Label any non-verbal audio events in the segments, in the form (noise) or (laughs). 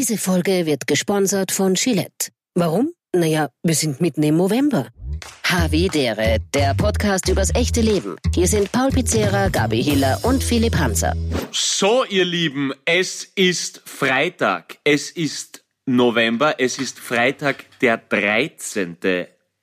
Diese Folge wird gesponsert von Gillette. Warum? Naja, wir sind mitten im November. Havidere, der Podcast übers echte Leben. Hier sind Paul Pizzera, Gabi Hiller und Philipp Hanser. So, ihr Lieben, es ist Freitag. Es ist November. Es ist Freitag, der 13.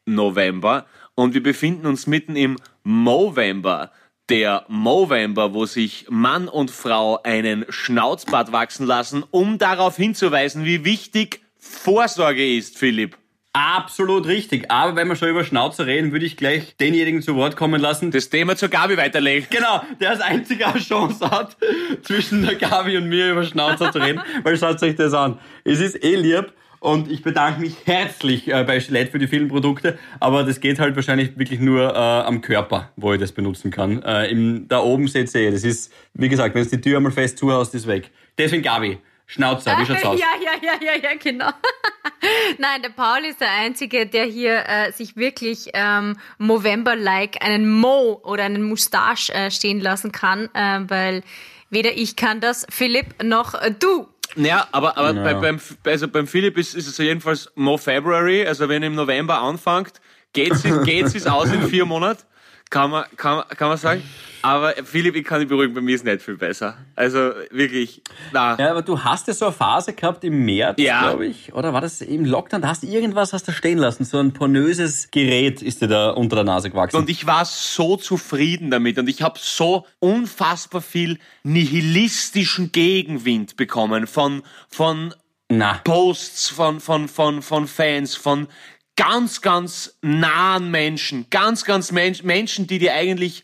November. Und wir befinden uns mitten im Movember. Der Movember, wo sich Mann und Frau einen Schnauzbart wachsen lassen, um darauf hinzuweisen, wie wichtig Vorsorge ist, Philipp. Absolut richtig. Aber wenn wir schon über Schnauzer reden, würde ich gleich denjenigen zu Wort kommen lassen. Das Thema zur Gabi weiterlegen. Genau, der als einziger eine Chance hat, zwischen der Gabi und mir über Schnauzer zu reden. Weil schaut euch das an. Es ist eh lieb. Und ich bedanke mich herzlich äh, bei Gillette für die vielen Produkte, aber das geht halt wahrscheinlich wirklich nur äh, am Körper, wo ich das benutzen kann. Äh, im, da oben seht ihr, das ist, wie gesagt, wenn du die Tür einmal fest zuhaust, ist weg. Deswegen Gabi, Schnauzer, wie schaut's (laughs) aus? Ja, ja, ja, ja, ja, genau. (laughs) Nein, der Paul ist der Einzige, der hier äh, sich wirklich ähm, Movember-like einen Mo oder einen Mustache äh, stehen lassen kann, äh, weil weder ich kann das, Philipp, noch du. Ja, aber, aber Ja. Bei, beim, also beim Philipp ist, ist es jedenfalls Mo February, also wenn er im November anfängt, geht's es (laughs) geht's es aus in vier Monaten, kann man, kann, man- kann man sagen. Aber Philipp, ich kann dich beruhigen, bei mir ist nicht viel besser. Also wirklich, na. Ja, aber du hast ja so eine Phase gehabt im März, Ja. glaube ich. Oder war das im Lockdown? Da hast du irgendwas hast du stehen lassen. So ein pornöses Gerät ist dir da unter der Nase gewachsen. Und ich war so zufrieden damit und ich habe so unfassbar viel nihilistischen Gegenwind bekommen von, von Na, Posts von, von, von, von Fans, von ganz, ganz nahen Menschen, ganz, ganz Mensch, Menschen, die dir eigentlich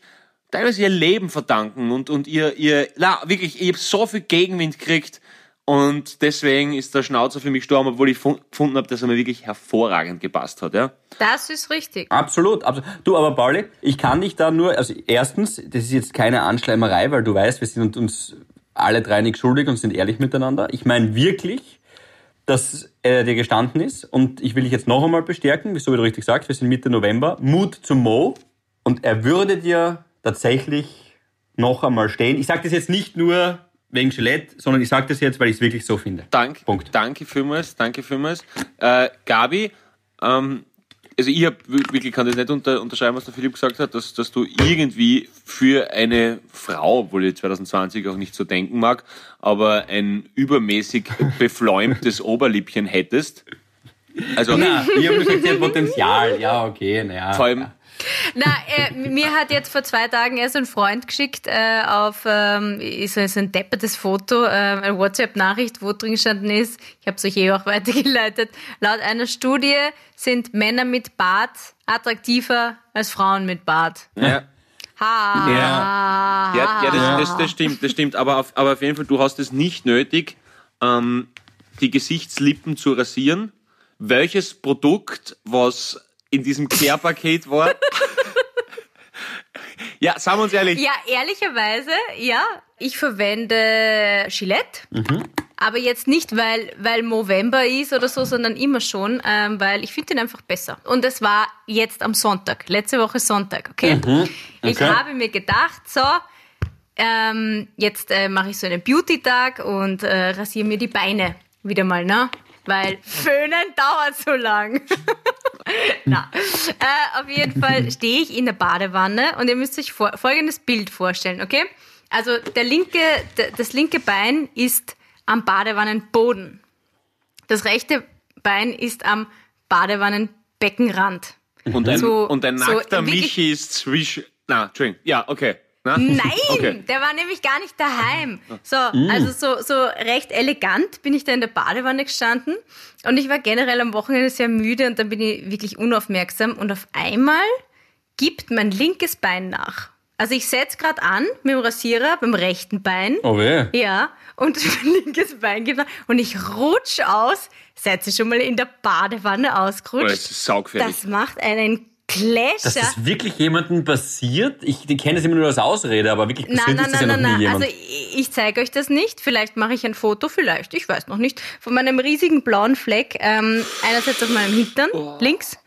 teilweise ihr Leben verdanken und, und ihr, ihr, na, wirklich, ich habe so viel Gegenwind gekriegt und deswegen ist der Schnauzer für mich gestorben, obwohl ich fun- gefunden habe, dass er mir wirklich hervorragend gepasst hat, ja. Das ist richtig. absolut, absolut. Du, aber Pauli, ich kann dich da nur, also erstens, das ist jetzt keine Anschleimerei, weil du weißt, wir sind uns alle drei nicht schuldig und sind ehrlich miteinander. Ich meine wirklich, dass er dir gestanden ist und ich will dich jetzt noch einmal bestärken, so wie du richtig sagst, wir sind Mitte November, Mut zum Mo und er würde dir tatsächlich noch einmal stehen. Ich sage das jetzt nicht nur wegen Gillette, sondern ich sage das jetzt, weil ich es wirklich so finde. Dank, Punkt. Danke vielmals, danke vielmals. Äh, Gabi, ähm, also ich hab wirklich kann das nicht unter, unterschreiben, was der Philipp gesagt hat, dass, dass du irgendwie für eine Frau, obwohl ich 2020 auch nicht so denken mag, aber ein übermäßig (laughs) befläumtes Oberlippchen hättest. Also Na, ich habe gesagt, Potenzial. Ja, okay, naja. vor allem, Na, äh, mir hat jetzt vor zwei Tagen erst ein Freund geschickt äh, auf ähm, ist so ein deppertes Foto, äh, eine WhatsApp-Nachricht, wo drin gestanden ist, ich habe es euch eh auch (laughs) weitergeleitet, laut einer Studie sind Männer mit Bart attraktiver als Frauen mit Bart. ja, Ha. Ja, ja das, das, das stimmt, das stimmt. Aber auf, aber auf jeden Fall, du hast es nicht nötig, ähm, die Gesichtslippen zu rasieren. Welches Produkt, was in diesem Care-Paket war? (laughs) ja, sagen wir uns ehrlich. Ja, ehrlicherweise, ja. Ich verwende Gillette. Aber jetzt nicht, weil, weil Movember ist oder so, sondern immer schon, ähm, weil ich finde den einfach besser. Und es war jetzt am Sonntag, letzte Woche Sonntag, okay? Ich Okay. habe mir gedacht, so, ähm, jetzt äh, mache ich so einen Beauty-Tag und äh, rasiere mir die Beine wieder mal, ne? Weil Föhnen dauert so lang. (laughs) (laughs) Na, äh, auf jeden Fall (laughs) stehe ich in der Badewanne und ihr müsst euch vor, folgendes Bild vorstellen, okay? Also der linke, das linke Bein ist am Badewannenboden. Das rechte Bein ist am Badewannenbeckenrand. Und ein, So- und ein so nackter wirklich- Michi ist zwischen. Na, Entschuldigung. Ja, okay. Na? Nein, Okay. der war nämlich gar nicht daheim. So, also so, so recht elegant bin ich da in der Badewanne gestanden und ich war generell am Wochenende sehr müde und dann bin ich wirklich unaufmerksam und auf einmal gibt mein linkes Bein nach. Also ich setz gerade an mit dem Rasierer beim rechten Bein. Oh weh. Ja, und (laughs) mein linkes Bein gibt nach und ich rutsch aus. Seid ihr schon mal in der Badewanne Oh, ausgerutscht? das ist saugefährlich. Das macht einen Clash. Dass das wirklich jemandem passiert? Ich kenne es immer nur als Ausrede, aber wirklich passiert Nein, nein, ist das nein, ja noch nein, nie nein. jemand. Also ich, zeige euch das nicht. Vielleicht mache ich ein Foto, vielleicht, ich weiß noch nicht, von meinem riesigen blauen Fleck. Ähm, einerseits auf meinem Hintern, links,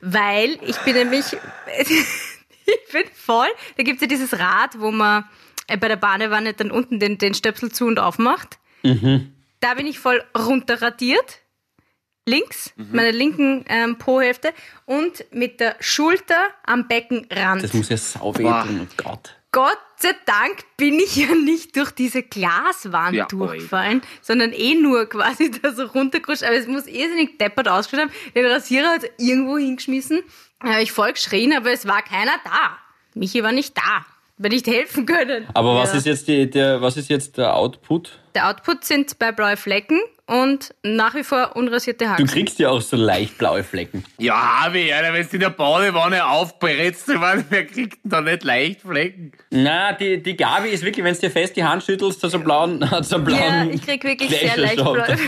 weil ich bin nämlich, (laughs) ich bin voll. Da gibt's ja dieses Rad, wo man äh, bei der Badewanne dann unten den, den Stöpsel zu und aufmacht. Mhm. da bin ich voll runterradiert. Links, Mhm. meine linken ähm, Po-Hälfte und mit der Schulter am Beckenrand. Das muss ja sau weh Boah. tun, oh Gott. Gott sei Dank bin ich ja nicht durch diese Glaswand Ja, durchgefallen, sondern eh nur quasi (laughs) da so runtergerutscht. Aber es muss irrsinnig deppert ausgeschaut haben. Den Rasierer hat irgendwo hingeschmissen. Da habe ich voll geschrien, aber es war keiner da. Michi war nicht da. Wird nicht helfen können. Aber was Ja. ist jetzt die, der, was ist jetzt der Output? Der Output sind bei blaue Flecken und nach wie vor unrasierte Du Haare. kriegst ja auch so leicht blaue Flecken. Ja, Harvey, Alter, wenn du in der Badewanne aufbrätst, (laughs) wer kriegt denn da nicht leicht Flecken? Na, die, die Gabi ist wirklich, wenn du dir fest die Hand schüttelst, hat so einen blauen, (laughs) hat so einen blauen Ja, ich krieg wirklich sehr leicht blaue (laughs)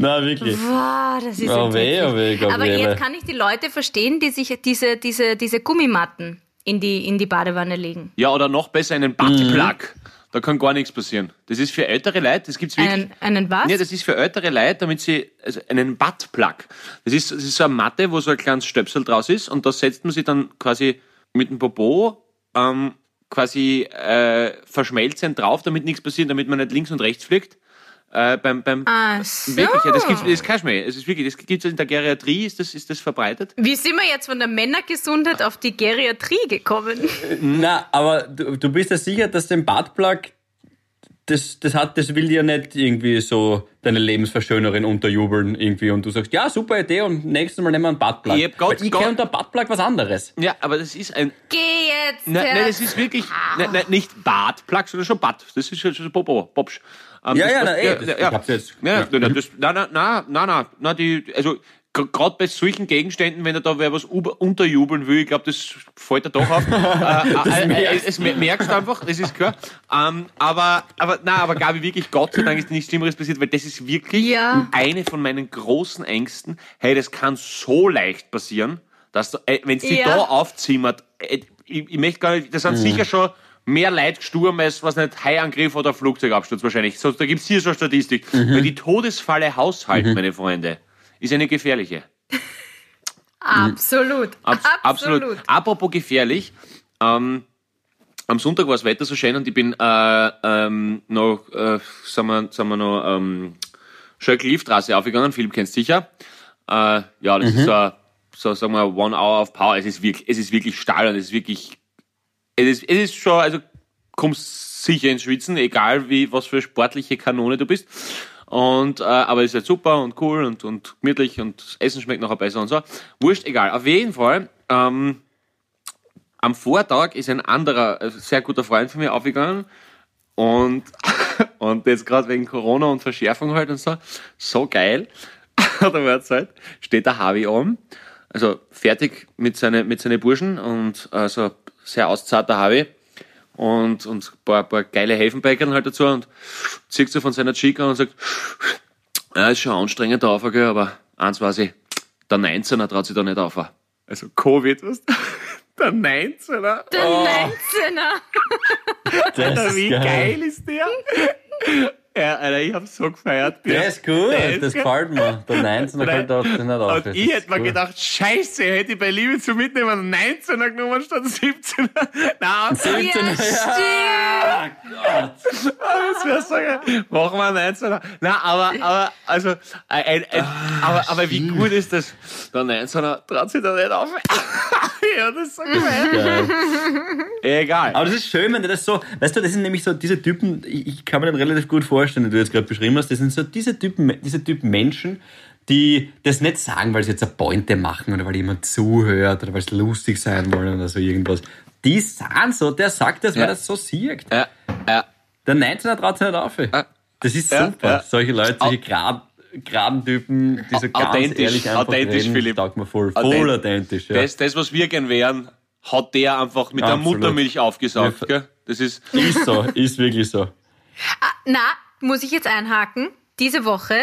Na, wirklich. Boah, das ist Oh weh, oh weh. Aber jetzt kann ich die Leute verstehen, die sich diese, diese, diese Gummimatten in die, in die Badewanne legen. Ja, oder noch besser einen Buttplug. Da kann gar nichts passieren. Das ist für ältere Leute, das gibt's wirklich. Einen, einen was? Nee, das ist für ältere Leute, damit sie, also einen Buttplug. Das ist, das ist so eine Matte, wo so ein kleines Stöpsel draus ist und da setzt man sich dann quasi mit dem Popo ähm, quasi äh, verschmelzend drauf, damit nichts passiert, damit man nicht links und rechts fliegt. Äh, beim, beim Ach so. Wirklich, ja, das gibt's, das ist kein Schmäh. Es ist wirklich, das gibt's in der Geriatrie, ist das, ist das verbreitet. Wie sind wir jetzt von der Männergesundheit auf die Geriatrie gekommen? Na, aber du, du bist ja sicher, dass den Buttplug, das, das hat, das will dir nicht irgendwie so deine Lebensverschönerin unterjubeln irgendwie und du sagst, ja, super Idee und nächstes Mal nehmen wir einen Buttplug. Ich hab Gott- ich Gott- kenne unter Buttplug was anderes. Ja, aber das ist ein, Geh jetzt! Nein, nein, das ist wirklich nein, nein, nicht Bartplug, sondern schon Bart. Das ist schon, schon Popo, Popsch. Ähm, Ja, das- ja, das- na, ey, das- ich hab's jetzt- Ja, ja. nein, nein, das, nein, nein, nein, nein, nein, nein, die, also gerade bei solchen Gegenständen, wenn er da wer was unterjubeln will, ich glaube, das fällt er doch auf. (laughs) äh, äh, äh, es mer- merkst du einfach, das ist klar. Ähm, aber, aber, nein, aber Gabi, wirklich, Gott sei Dank ist nichts Schlimmeres passiert, weil das ist wirklich Ja. eine von meinen großen Ängsten. Hey, das kann so leicht passieren, dass du, äh, wenn es dich Ja. da aufzimmert, äh, ich, ich möchte gar nicht, das sind sicher schon mehr Leute gestorben als, was nicht, Haiangriff oder Flugzeugabsturz wahrscheinlich. So, da gibt's hier so eine Statistik. Weil die Todesfalle Haushalt, meine Freunde, ist eine gefährliche. (laughs) Absolut. Abs absolut. Apropos gefährlich, ähm, am Sonntag war das Wetter so schön und ich bin äh, ähm, noch, äh, sind wir, sind wir noch ähm, Schöckl-Liefstraße aufgegangen, Philipp kennst sicher. Äh, ja, das ist so, ein- so, sagen wir, One Hour of Power. Es ist wirklich, es ist wirklich Stahl und es ist wirklich, es ist, es ist schon, also kommst sicher ins Schwitzen, egal wie, was für sportliche Kanone du bist. Und, äh, aber ist halt super und cool und, und gemütlich und das Essen schmeckt nachher besser und so. Wurscht, egal. Auf jeden Fall, ähm, am Vortag ist ein anderer, äh, sehr guter Freund von mir aufgegangen und, (laughs) und jetzt gerade wegen Corona und Verschärfung halt und so, so geil, (laughs) hat er mir erzählt, steht der Harvey an, also fertig mit seinen mit seine Burschen und also sehr auszarter Harvey und, und ein paar, paar geile Helfenbäckern halt dazu und zieht so von seiner Chica und sagt, ja, ist schon anstrengend der Aufwand, aber eins weiß ich, der 19er traut sich da nicht auf. Also Covid, was? (laughs) Der 19er? Der Oh. 19er. (laughs) Das Alter, wie geil ist der? Ja, Alter, ich hab so gefeiert. Der ist gut, Der ist das gefällt mir. Der 19er fällt auch nicht auf. Und ich hätte mir gedacht, scheiße, hätte ich bei Liebe zu mitnehmen 19er genommen statt 17er. Nein, 17er, Ja, ja. das wäre so geil. Machen wir einen 19er. Nein, aber, aber, also, ein, ein, ein, aber, aber wie gut ist das? Der 19er traut sich da nicht auf. (laughs) ja, das ist so geil. Geil. Egal. Aber das ist schön, wenn du das so, weißt du, das sind nämlich so diese Typen, ich, ich kann mir den relativ gut vorstellen, die du jetzt gerade beschrieben hast, das sind so diese Typen, diese Typen Menschen, die das nicht sagen, weil sie jetzt eine Pointe machen oder weil jemand zuhört oder weil sie lustig sein wollen oder so irgendwas. Die sind so, der sagt das, weil Ja. er so sieht. Ja, ja. Der 19er traut sich nicht auf. Das ist super. ja. Solche Leute, solche Grad, geraden Typen, die so ganz Authentisch, ehrlich einfach authentisch, reden, Philipp. taugt mir voll. Authent- Voll authentisch, ja. Das, das, was wir gern wären, hat der einfach mit Absolut. der Muttermilch aufgesaugt. Gell? Das ist, Ist so, ist wirklich so. Na, muss ich jetzt einhaken. Diese Woche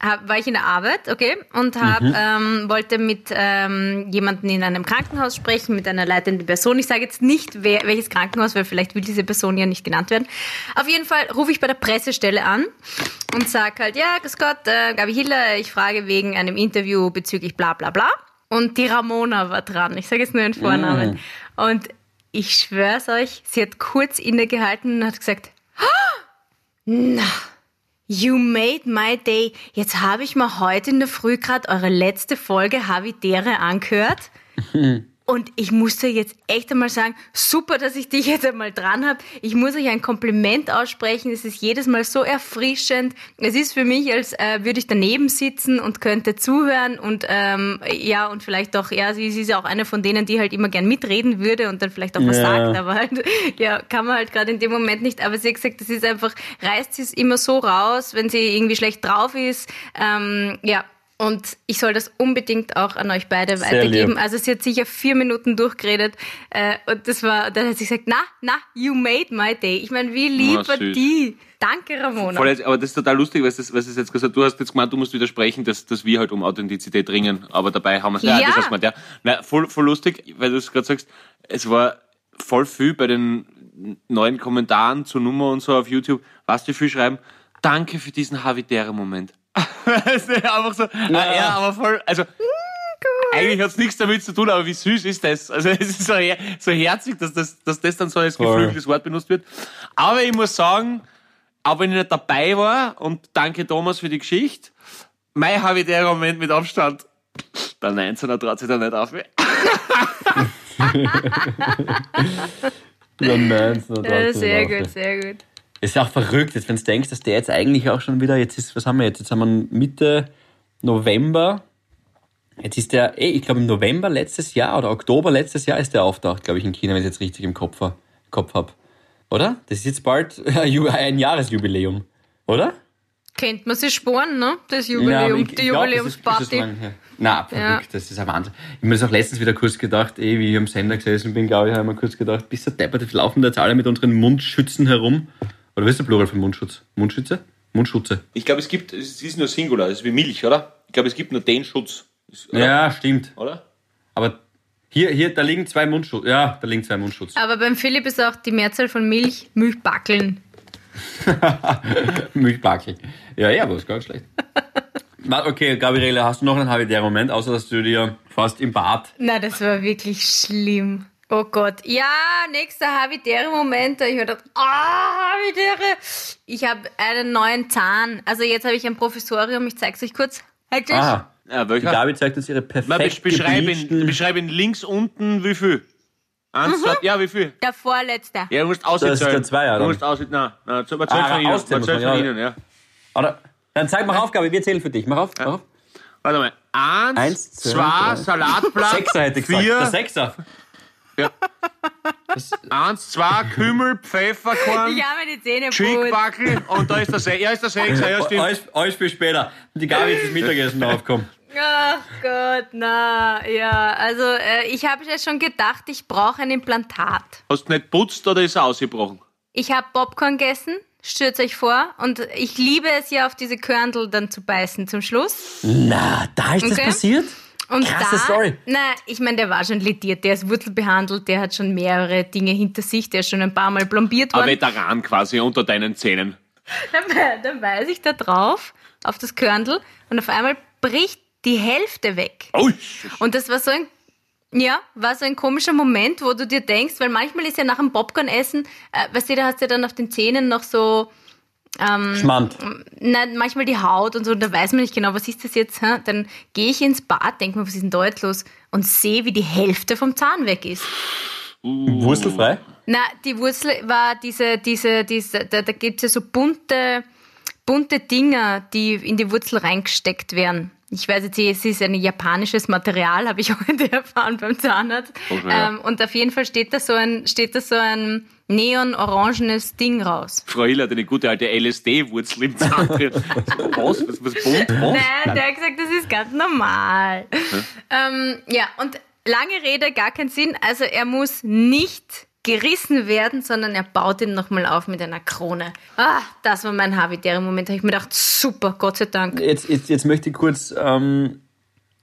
hab, war ich in der Arbeit, okay, und hab, Mhm. ähm, wollte mit ähm, jemandem in einem Krankenhaus sprechen, mit einer leitenden Person. Ich sage jetzt nicht, wer, welches Krankenhaus, weil vielleicht will diese Person ja nicht genannt werden. Auf jeden Fall rufe ich bei der Pressestelle an und sag halt, ja, grüß Gott, äh, Gabi Hiller, ich frage wegen einem Interview bezüglich bla bla bla. Und die Ramona war dran. Ich sage jetzt nur ihren Vornamen. Und ich schwör's euch, sie hat kurz innegehalten und hat gesagt, na, You made my day. Jetzt habe ich mal heute in der Früh gerade eure letzte Folge Havidere angehört. (laughs) Und ich musste jetzt echt einmal sagen, super, dass ich dich jetzt einmal dran habe. Ich muss euch ein Kompliment aussprechen. Es ist jedes Mal so erfrischend. Es ist für mich, als äh, würde ich daneben sitzen und könnte zuhören und ähm, ja und vielleicht auch ja, sie, sie ist ja auch eine von denen, die halt immer gern mitreden würde und dann vielleicht auch was Ja. sagt, aber halt (laughs) ja kann man halt gerade in dem Moment nicht. Aber sie hat gesagt, das ist einfach reißt sie es immer so raus, wenn sie irgendwie schlecht drauf ist. Ähm, ja. Und ich soll das unbedingt auch an euch beide Sehr weitergeben. lieb. Also sie hat sicher vier Minuten durchgeredet äh, und das war, dann hat sie gesagt, na, na, you made my day. Ich meine, wie lieb Na, war süß. die? Danke, Ramona. Voll jetzt, aber das ist total lustig, weil das, was das jetzt gesagt Du hast jetzt gemeint, du musst widersprechen, dass, dass wir halt um Authentizität ringen. Aber dabei haben wir es. Ja, Ja. das hast du gemeint, ja. Na, voll, voll lustig, weil du es gerade sagst, es war voll viel bei den neuen Kommentaren zur Nummer und so auf YouTube. Was die viel schreiben? Danke für didiesen Havidere-Moment. Weißt du, Einfach so, ja. ja, aber voll, also, eigentlich hat es nichts damit zu tun, aber wie süß ist das? Also (laughs) es ist so, her so herzig, dass das, dass das dann so als geflügeltes Wort benutzt wird. Aber ich muss sagen, auch wenn ich nicht dabei war, und danke Thomas für die Geschichte, mein habe ich der Moment mit Abstand. Der 19er traut sich da nicht auf. Nein, so äh, drauf, sehr gut, sehr gut. Ist auch verrückt, jetzt, wenn du denkst, dass der jetzt eigentlich auch schon wieder, jetzt ist, was haben wir jetzt? Jetzt haben wir Mitte November. Jetzt ist der, ey, ich glaube im November letztes Jahr oder Oktober letztes Jahr ist der auftaucht, glaube ich, in China, wenn ich es jetzt richtig im Kopf, Kopf habe. Oder? Das ist jetzt bald (laughs) ein Jahresjubiläum. Oder? Kennt man sich sporen, ne? Das Ja, Jubiläum, ich- die glaub, das ist- ist Jubiläumsparty. das lang. Na, verrückt, Ja. das ist ein Wahnsinn. Ich habe mir das auch letztens wieder kurz gedacht, eh, wie ich am Sender gesessen bin, glaube ich, habe ich mir kurz gedacht, bis der Deppert, jetzt laufen da jetzt alle mit unseren Mundschützen herum. Oder was ist der Plural für Mundschutz? Mundschütze? Mundschutze. Ich glaube, es gibt, es ist nur Singular, das ist wie Milch, oder? Ich glaube, es gibt nur den Schutz. Oder? Ja, stimmt. Oder? Aber hier, hier, da liegen zwei Mundschutz. Ja, da liegen zwei Mundschutz. Aber beim Philipp ist auch die Mehrzahl von Milch Milchbackeln. (laughs) Milchbackel. Ja, ja, aber ist gar nicht schlecht. (laughs) Okay, Gabriele, hast du noch einen Habitäre-Moment, außer dass du dir fast im Bad. Na, das war wirklich schlimm. Oh Gott. Ja, nächster Habitäre-Moment. Ich mir gedacht, ah, Habitäre. Ich habe einen neuen Zahn. Also jetzt habe ich ein Professorium. Ich zeig's euch kurz. Halt. Ah, Ja, die welcher? Gabi zeigt uns ihre perfekt beschreib ihn, beschreib ihn links unten, wie viel? Eins, zwei, ja, wie viel? Der vorletzte. Ja, du musst auszählen. Das ist der Zweier, Du dann. musst auszählen, nein, nein, zähl mal zähl Ah, von Ihnen, man, von ja. Ihnen, ja. Oder, dann zeig mal auf, Gabi, wir zählen für dich. Mach auf, mach auf. Warte mal. Eins, Eins, zwei, zwei. Salatblatt, Sechser hätte ich gesagt. vier, Der Sechser. Ja. Das, (laughs) eins, zwei, Kümmel, Pfefferkorn, Ich habe die Zähne putzt. Schickbackel und da ist der Sechser. Ja, ist der Sechser, ja, stimmt. alles, alles für später. Die Gabi ist das Mittagessen aufkommen. Ach Gott, na, ja. Also äh, ich habe ja schon gedacht, ich brauche ein Implantat. Hast du nicht putzt oder ist er ausgebrochen? Ich habe Popcorn gegessen, stürzt euch vor. Und ich liebe es ja, auf diese Körndl dann zu beißen zum Schluss. Na, da ist das Okay. passiert? Und Krasse da, Story. Na, ich meine, der war schon lediert, der ist wurzelbehandelt, der hat schon mehrere Dinge hinter sich, der ist schon ein paar Mal plombiert Ein worden. Veteran quasi unter deinen Zähnen. Dann, dann weiß ich da drauf, auf das Körndl, und auf einmal bricht die Hälfte weg. Ui. Und das war so ein, ja, war so ein komischer Moment, wo du dir denkst, weil manchmal ist ja nach dem Popcorn-Essen, äh, weißt du, da hast du ja dann auf den Zähnen noch so, Schmand. na, manchmal die Haut und so, da weiß man nicht genau, was ist das jetzt, hä? dann gehe ich ins Bad, denke mir, was ist denn da jetzt los, und sehe, wie die Hälfte vom Zahn weg ist. Wurzelfrei? Na, die Wurzel war diese, diese, diese da, da gibt's ja so bunte, bunte Dinger, die in die Wurzel reingesteckt werden. Ich weiß jetzt, es ist ein japanisches Material, habe ich heute erfahren beim Zahnarzt. Okay, ähm, und auf jeden Fall steht da so ein, steht da so ein neon-orangenes Ding raus. Frau Hill hat eine gute alte LSD-Wurzel im Zahn drin. So, was? Was, was bunt? Was? (laughs) Nein, der hat gesagt, das ist ganz normal. Ähm, ja, und lange Rede, gar keinen Sinn. Also er muss nicht gerissen werden, sondern er baut ihn nochmal auf mit einer Krone. Ah, das war mein habitäre Moment. Da habe ich mir gedacht, super, Gott sei Dank. Jetzt, jetzt, jetzt möchte ich kurz, ähm,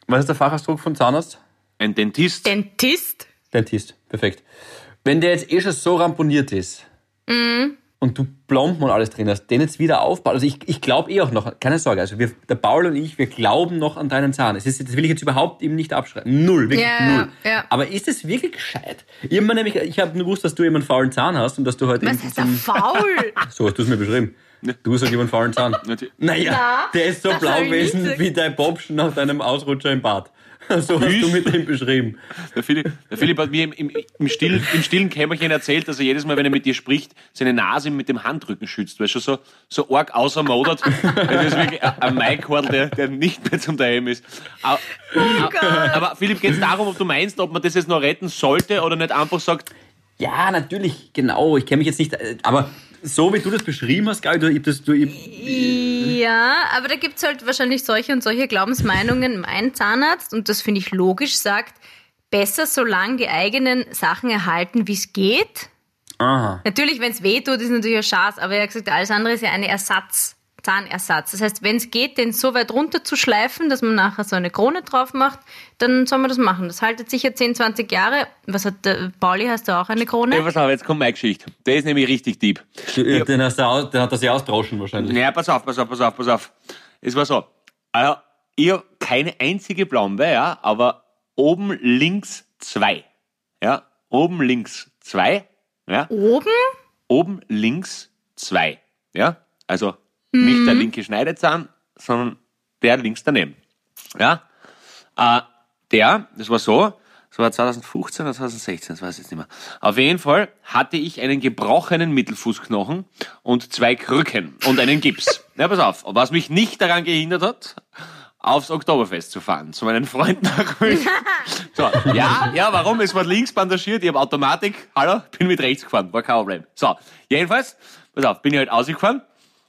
was ist der Fachausdruck von Zahnarzt? Ein Dentist. Dentist? Dentist, perfekt. Wenn der jetzt eh schon so ramponiert ist und du Plomben und alles drin hast, den jetzt wieder aufbaut. Also ich, ich glaube eh auch noch, keine Sorge, also wir, der Paul und ich, wir glauben noch an deinen Zahn. Es ist, das will ich jetzt überhaupt ihm nicht abschreiben. Null, wirklich Ja, null. ja, ja. Aber ist es wirklich gescheit? Ich habe nämlich, ich habe nur gewusst, dass du eben einen faulen Zahn hast und dass du heute Was heißt da diesem- faul? (laughs) so hast du es mir beschrieben. Du ich habe einen faulen Zahn. Naja, Na, der ist so blau gewesen wie dein Bobschen nach deinem Ausrutscher im Bad. (laughs) So hast du mit ihm beschrieben. Der Philipp, der Philipp hat mir im, im, im, stillen, im stillen Kämmerchen erzählt, dass er jedes Mal, wenn er mit dir spricht, seine Nase mit dem Handrücken schützt, weil er schon so, so arg außermodert. Das ist wirklich ein- Maikhorn, der, der nicht mehr zum Daheim ist. Aber, aber Philipp, geht es darum, ob du meinst, ob man das jetzt noch retten sollte oder nicht einfach sagt, Ja, natürlich, genau. Ich kenne mich jetzt nicht, äh, aber so wie du das beschrieben hast, Gabi, du, das, du, ich, Ja, aber da gibt's halt wahrscheinlich solche und solche Glaubensmeinungen. Mein Zahnarzt, und das finde ich logisch, sagt, besser solange die eigenen Sachen erhalten, wie es geht. aha. Natürlich, wenn es weh tut, ist natürlich ein Schatz, aber er hat gesagt, alles andere ist ja eine Ersatz, Zahnersatz. Das heißt, wenn es geht, den so weit runter zu schleifen, dass man nachher so eine Krone drauf macht, dann soll man das machen. Das haltet sicher 10, 20 Jahre. Was hat der Pauli, hast du auch eine ja, Krone? pass auf, jetzt kommt meine Geschichte. Der ist nämlich richtig deep. Äh, den, hast du aus, den hat er sich ausdroschen wahrscheinlich. Ja, pass auf, pass auf, pass auf, pass auf. Es war so. Also, ich hab keine einzige Blombe, ja, aber oben links zwei. Ja, oben links zwei. Ja, Oben? oben links zwei. Ja, also nicht der linke Schneidezahn, sondern der links daneben. Ja, äh, der, das war so, das war 2015 oder 2016, das weiß ich jetzt nicht mehr. Auf jeden Fall hatte ich einen gebrochenen Mittelfußknochen und zwei Krücken und einen Gips. (laughs) ja, pass auf. Was mich nicht daran gehindert hat, aufs Oktoberfest zu fahren, zu meinen Freunden nach München. (laughs) So, ja, ja, warum? Es war links bandagiert, ich habe Automatik, hallo, bin mit rechts gefahren, war kein Problem. So, jedenfalls, pass auf, bin ich halt ausgefahren.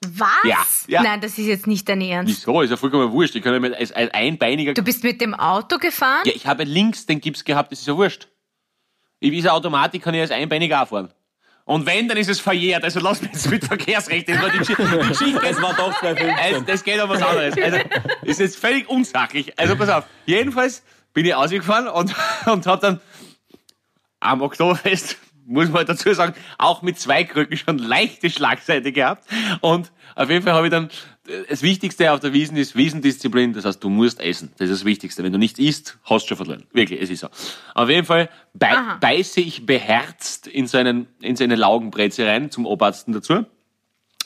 Was? Ja, ja. Nein, das ist jetzt nicht dein Ernst. Wieso? Ist ja vollkommen wurscht. Ich kann ja mit, als, einbeiniger. Du bist mit dem Auto gefahren? Ja, ich habe links den Gips gehabt, das ist ja wurscht. Ich ist eine Automatik, kann ich als einbeiniger auch fahren. Und wenn, dann ist es verjährt. Also lass mich jetzt mit Verkehrsrecht. Das war die, Geschichte- die Geschichte. Es war doch 2015. Also, das geht um was anderes. Also, ist jetzt völlig unsachlich. Also, pass auf. Jedenfalls bin ich ausgefahren und, (laughs) und hat dann am Oktoberfest, muss man dazu sagen, auch mit zwei Krücken schon leichte Schlagseite gehabt. Und auf jeden Fall habe ich dann, das Wichtigste auf der Wiesen ist Wiesendisziplin. Das heißt, du musst essen. Das ist das Wichtigste. Wenn du nicht isst, hast du schon verloren. Wirklich, es ist so. Auf jeden Fall bei, beiße ich beherzt in so, einen, in so eine Laugenbreze rein, zum Obarzten dazu.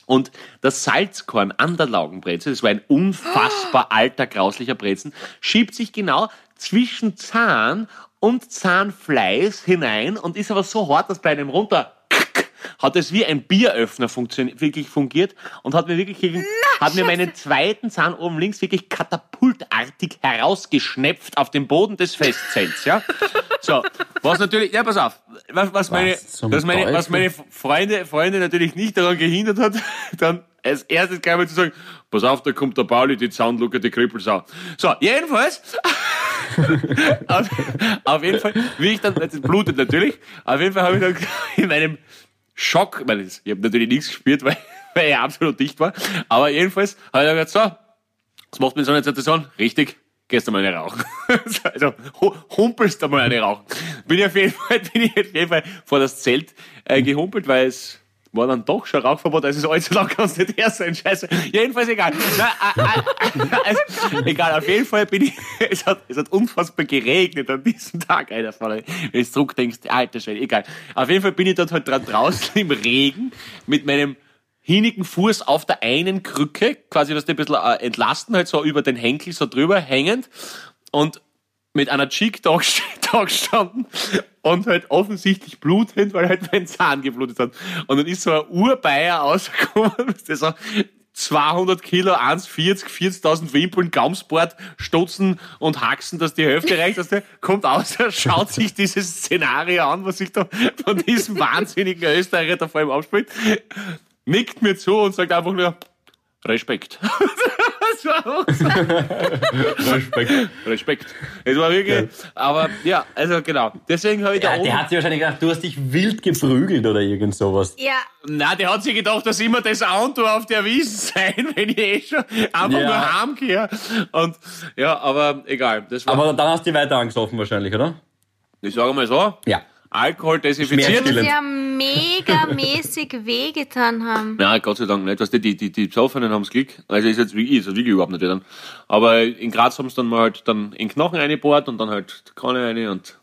Und das Salzkorn an der Laugenbreze, das war ein unfassbar alter, grauslicher Brezen, schiebt sich genau zwischen Zahn und Zahnfleisch hinein und ist aber so hart, dass bei einem runter hat es wie ein Bieröffner funktioniert, wirklich fungiert und hat mir wirklich gegen, hat mir meinen zweiten Zahn oben links wirklich katapultartig herausgeschnepft auf den Boden des Festzells, ja. So, was natürlich, ja, pass auf, was, was meine, was meine, was meine Freunde, Freunde natürlich nicht daran gehindert hat, (laughs) dann als erstes gleich mal zu sagen, pass auf, da kommt der Pauli, die Soundlucke, die Krippelsau. So, jedenfalls, (laughs) auf, auf jeden Fall, wie ich dann, das blutet natürlich, auf jeden Fall habe ich dann (laughs) in meinem Schock, ich, meine, ich habe natürlich nichts gespürt, (laughs) weil, weil er absolut dicht war, aber jedenfalls habe ich gesagt, so, was macht man in so einer Situation? Richtig, gehst du mal eine rauchen. (laughs) also hu- humpelst du mal eine rauchen. Bin ich auf jeden Fall, (laughs) bin ich auf jeden Fall vor das Zelt äh, gehumpelt, weil es war dann doch schon Rauchverbot, also allzu lang kann es nicht her sein, scheiße. Jedenfalls egal. Na, äh, äh, also, egal, auf jeden Fall bin ich, (laughs) es hat, es hat unfassbar geregnet an diesem Tag, Alter, wenn du jetzt zurückdenkst, alter Schwede, egal. Auf jeden Fall bin ich dort halt draußen im Regen mit meinem hinigen Fuß auf der einen Krücke, quasi was ein bisschen äh, entlasten, halt so über den Henkel so drüber hängend und mit einer Cheek da gest- (laughs) da gestanden und halt offensichtlich blutend, weil halt mein Zahn geblutet hat. Und dann ist so ein Urbeier rausgekommen, (laughs) der so 200 Kilo, 1,40, 40.000 Wimpeln, Gaumsbord, Stutzen und Haxen, dass die Hälfte reicht, dass der kommt aus, schaut sich dieses Szenario an, was sich da von diesem wahnsinnigen Österreicher da vor ihm abspielt, nickt mir zu und sagt einfach nur, Respekt. (laughs) das war auch so. (laughs) Respekt. Respekt. Es war wirklich, aber ja, also genau. Deswegen habe ich da Ja, oben. der hat sich wahrscheinlich gedacht, du hast dich wild geprügelt oder irgend sowas. Ja, Na, der hat sich gedacht, dass immer das Auto auf der Wiese (laughs) sein, wenn ich eh schon einfach Ja. nur heimgehe. Und ja, aber egal. Das war, Aber dann hast du dich weiter angesoffen wahrscheinlich, oder? ich sage mal so, Ja. Alkohol desinfiziert. Sie ja mega mäßig (laughs) wehgetan haben. Ja, Gott sei Dank nicht. Weißt du, die, die, die Besoffenen haben das Glück. Also ist jetzt wirklich, ist jetzt wirklich überhaupt nicht dann. Aber in Graz haben sie dann mal halt dann in Knochen eingebohrt und dann halt die Kanne rein und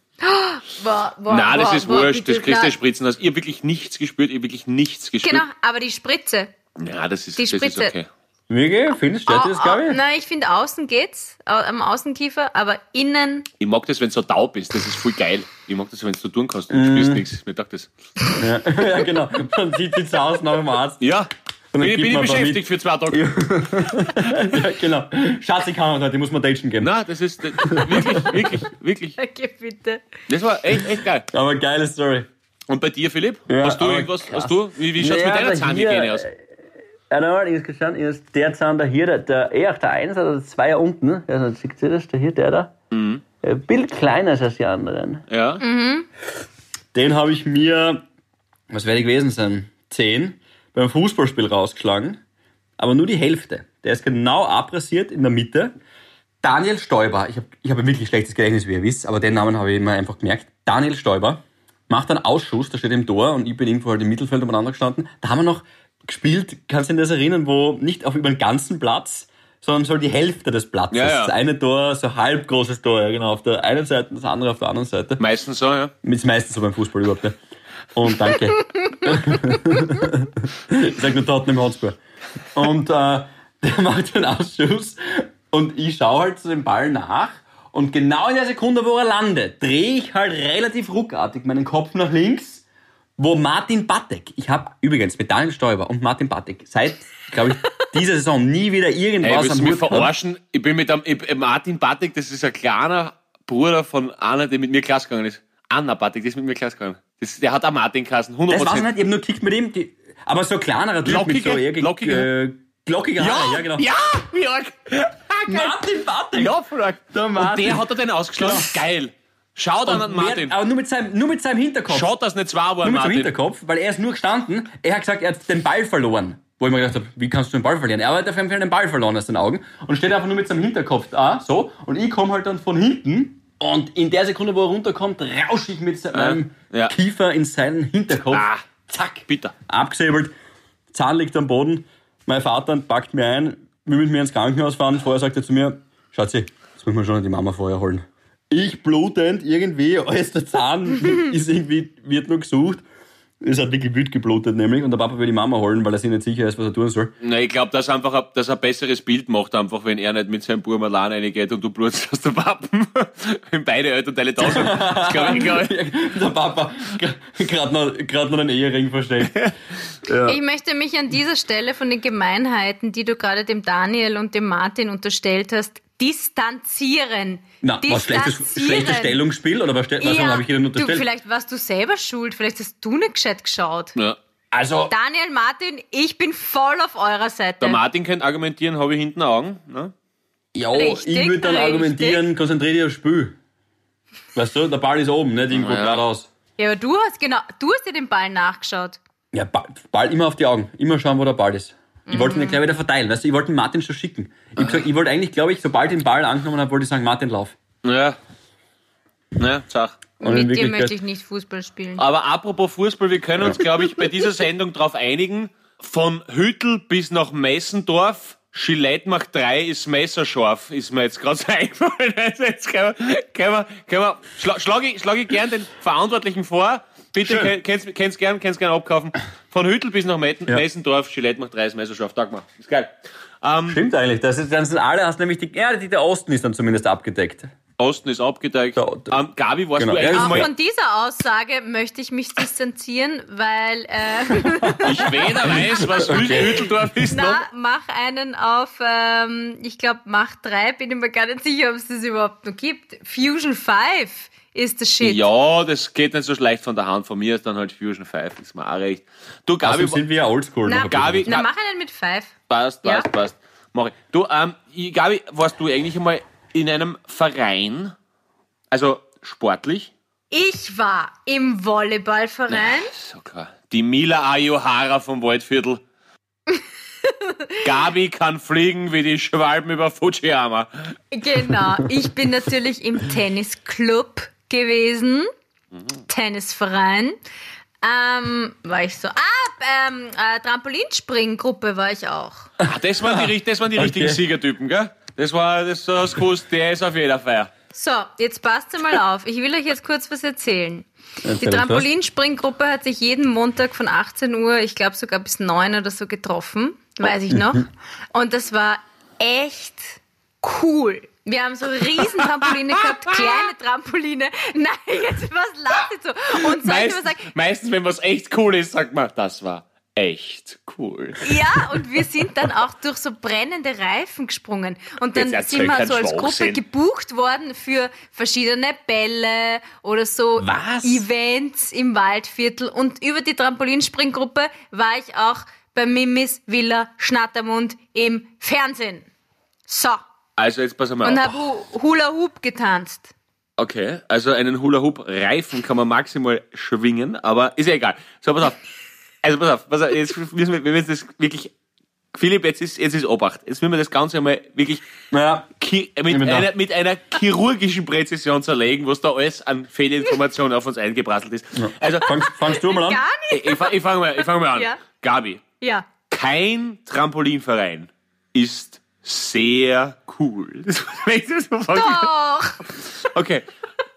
Boah, boah, Nein, das boah, ist boah, wurscht, bitte, das kriegst du. Spritzen. Also, ich hab wirklich nichts gespürt, ich hab wirklich nichts gespürt. Genau, aber die Spritze. Ja, das ist, Die das ist Spritze. okay. Wirklich? Findest du, stört dir das, Au- glaube au- ich? Nein, ich finde außen geht's, am Außenkiefer, aber innen, Ich mag das, wenn du so taub bist. Das ist voll geil. Ich mag das, wenn du so tun kannst. Mhm. Du spürst nichts. Mir taugt das. Ja, (laughs) ja genau. Dann zieht sie zu Hause nach dem Arzt. Ja. Und dann Bin, bin ich beschäftigt für zwei Tage. Ja, (laughs) genau. Schatz, ich kann heute, die muss man Datchen geben. Nein, das ist das, wirklich, wirklich, wirklich. okay, bitte. Das war echt, echt geil. Aber geile Story. Und bei dir, Philipp? Ja, hast du irgendwas? krass. Hast du? Wie, wie schaut's Naja, mit deiner Zahnhygiene aus? Ja, da ist geschaut, ist der Zahn da hier, der, der eh auch der Eins oder der Zweier unten, also, seht ihr das, der hier, der da? Mhm. Ein Bild kleiner ist als die anderen. Ja. Den habe ich mir, was werde ich gewesen sein, 10, beim Fußballspiel rausgeschlagen, aber nur die Hälfte. Der ist genau abrasiert in der Mitte. Daniel Stoiber, ich habe ich hab ein wirklich schlechtes Gedächtnis, wie ihr wisst, aber den Namen habe ich immer einfach gemerkt. Daniel Stoiber macht einen Ausschuss, der steht im Tor und ich bin irgendwo halt im Mittelfeld umeinander gestanden. Da haben wir noch gespielt, kannst du dich an das erinnern, wo nicht auf über den ganzen Platz, sondern so die Hälfte des Platzes. Ja, ja. Das eine Tor, so halb großes Tor, ja genau, auf der einen Seite, das andere auf der anderen Seite. Meistens so, ja. Ist meistens so beim Fußball überhaupt. Ja. Und danke. (laughs) ich sag nur Tottenham Hotspur. Und äh, der (laughs) macht den Ausschuss und ich schaue halt zu dem Ball nach und genau in der Sekunde, wo er landet, drehe ich halt relativ ruckartig meinen Kopf nach links, wo Martin Battek, ich habe übrigens mit Daniel Stoiber und Martin Battek seit, glaube ich, (laughs) dieser Saison nie wieder Ey, irgendwas willst am mich Hut verarschen? Ich bin mit einem, ich, Martin Batik, das ist ein kleiner Bruder von einer, der mit mir Klasse gegangen ist. Anna Batik, die ist mit mir Klasse gegangen. Das, der hat auch Martin Kassen, 100%. Das weiß ich nicht, ich habe nur gekickt mit ihm, die, aber so kleinerer Typ mit so Lockige- eher ge- lockige- äh, lockige Haare, ja, genau. Ja, wie arg. (laughs) Martin Bartek. Ja, voll arg. Der Und Martin. der hat er den ausgeschlagen. Geil. Schaut an Wer- Martin. Aber nur mit seinem, nur mit seinem Hinterkopf. Schaut, dass nicht zwei waren, nur mit seinem Martin. Hinterkopf, weil er ist nur gestanden. Er hat gesagt, er hat den Ball verloren. Wo ich mir gedacht habe, wie kannst du den Ball verlieren? Er hat auf jeden Fall den Ball verloren aus den Augen und steht einfach nur mit seinem Hinterkopf da, so. Und ich komme halt dann von hinten und in der Sekunde, wo er runterkommt, rausche ich mit seinem ja. Kiefer in seinen Hinterkopf. Ah. Zack. Bitter. Abgesäbelt. Zahn liegt am Boden. Mein Vater packt mir ein, will mit mir ins Krankenhaus fahren. Vorher sagt er zu mir, Schatzi, jetzt müssen wir schon die Mama vorher holen. Ich blutend, irgendwie, (laughs) alles der Zahn ist irgendwie, wird nur gesucht. Es hat wirklich wild geblutet nämlich und der Papa will die Mama holen, weil er sich nicht sicher ist, was er tun soll. Na, ich glaube, dass einfach, ein- dass er ein besseres Bild macht, einfach, wenn er nicht mit seinem Buben allein reingeht und du blutst aus der Pappen. (laughs) wenn beide Elternteile da sind. Das glaub ich, glaub ich. Der Papa gerade noch, grad noch einen Ehering versteckt. (laughs) Ich möchte mich an dieser Stelle von den Gemeinheiten, die du gerade dem Daniel und dem Martin unterstellt hast, distanzieren. Na, was schlechtes, Distanzieren. schlechtes Stellungsspiel oder was, was Ja, habe ich Ihnen du, unterstellt? vielleicht warst du selber schuld, vielleicht hast du nicht gescheit geschaut. Ja. Also, Daniel, Martin, ich bin voll auf eurer Seite. Der Martin könnte argumentieren, habe ich hinten Augen. Ne? ja, Richtig, ich würde dann richtig. argumentieren, konzentriere dich aufs Spiel. Weißt du, der Ball ist oben, nicht irgendwo Ja. geradeaus. Ja, aber du hast genau, du hast dir den Ball nachgeschaut. Ja, Ball, Ball immer auf die Augen. Immer schauen, wo der Ball ist. Ich Mhm. wollte ihn nicht gleich wieder verteilen. Weißt du, ich wollte den Martin schon schicken. Ich, gesagt, ich wollte eigentlich, glaube ich, sobald ich den Ball angenommen habe, wollte ich sagen, Martin, lauf. Ja. Ja, Zach. Und Mit dir möchte ich nicht Fußball spielen. Aber apropos Fußball, wir können uns, glaube ich, bei dieser Sendung darauf einigen, von Hüttel bis nach Messendorf, Gillette macht drei, ist messerscharf, ist mir jetzt gerade so (laughs) eingefallen. Also jetzt können wir, können wir, können wir, schla, schlage ich, schlag ich gern den Verantwortlichen vor. Bitte, Schön. ken- kennst, kennst gern, kennst gern abkaufen. Von Hüttel bis nach Metten, Messendorf, Gillette macht drei, ist messerscharf. Tag mal. Ist geil. Ähm, Stimmt eigentlich. Das ist, dann sind alle, hast nämlich die, ja, die, der Osten ist dann zumindest abgedeckt. Osten ist abgedeckt. Da- da- Ähm, Gabi, warst Genau. du eigentlich Auch mal, von dieser Aussage möchte ich mich distanzieren, weil äh, (laughs) ich weder (laughs) weiß, was Hü- Hütteldorf ist noch. na, mach einen auf, ähm, ich glaube, mach drei, bin ich mir gar nicht sicher, ob es das überhaupt noch gibt. Fusion 5 ist das Shit. Ja, das geht nicht so leicht von der Hand. Von mir ist dann halt Fusion 5, ist mir auch recht. Du, Gabi, Also sind wir ja oldschool. Na, noch. Gabi- Na, mach einen mit 5. passt, Ja. passt, passt. Mach ich. Du, ähm, Gabi, warst du eigentlich einmal in einem Verein, also sportlich? Ich war im Volleyballverein. So klar. Die Mila Ayohara vom Waldviertel. (laughs) Gabi kann fliegen wie die Schwalben über Fujiyama. Genau. (laughs) Ich bin natürlich im Tennisclub gewesen. Tennisverein. Ähm, war ich so. Ah, ähm, äh, Trampolinspringgruppe war ich auch. Ah, Das waren die, richt- das waren die richtigen Okay. Siegertypen, gell? Das war, das hast du gewusst, der ist auf jeder Feier. So, jetzt passt mal auf. Ich will euch jetzt kurz was erzählen. Die. Trampolinspringgruppe hat sich jeden Montag von 18 Uhr, ich glaube sogar bis 9 oder so getroffen. Weiß ich noch. Und das war echt cool. Wir haben so riesen Trampoline gehabt, (laughs) kleine Trampoline. Nein, jetzt was lacht ihr so? Und soll ich Meist, mal sagen, meistens, wenn was echt cool ist, sagt man, das war echt cool. Ja, und wir sind dann auch durch so brennende Reifen gesprungen. Und dann sind wir so als Gruppe gebucht worden für verschiedene Bälle oder so Was? Events im Waldviertel. Und über die Trampolinspringgruppe war ich auch bei Mimis Villa Schnattermund im Fernsehen. So. Also jetzt pass mal Und auf. habe Hula Hoop getanzt. Okay, also einen Hula-Hoop-Reifen kann man maximal schwingen, aber ist ja egal. So, pass auf. Also pass auf, pass auf jetzt müssen wir, wir müssen das wirklich, Philipp, jetzt ist, jetzt ist Obacht. Jetzt müssen wir das Ganze einmal wirklich Ja, ki mit, einer, mit einer chirurgischen Präzision zerlegen, was da alles an Fehlinformationen auf uns eingeprasselt ist. Also, fangst, fangst du mal an? Gar nicht. ich, ich, fang- ich fange mal, ich fang mal an. Ja. Gabi, Ja. kein Trampolinverein ist sehr cool. (laughs) Doch. Okay,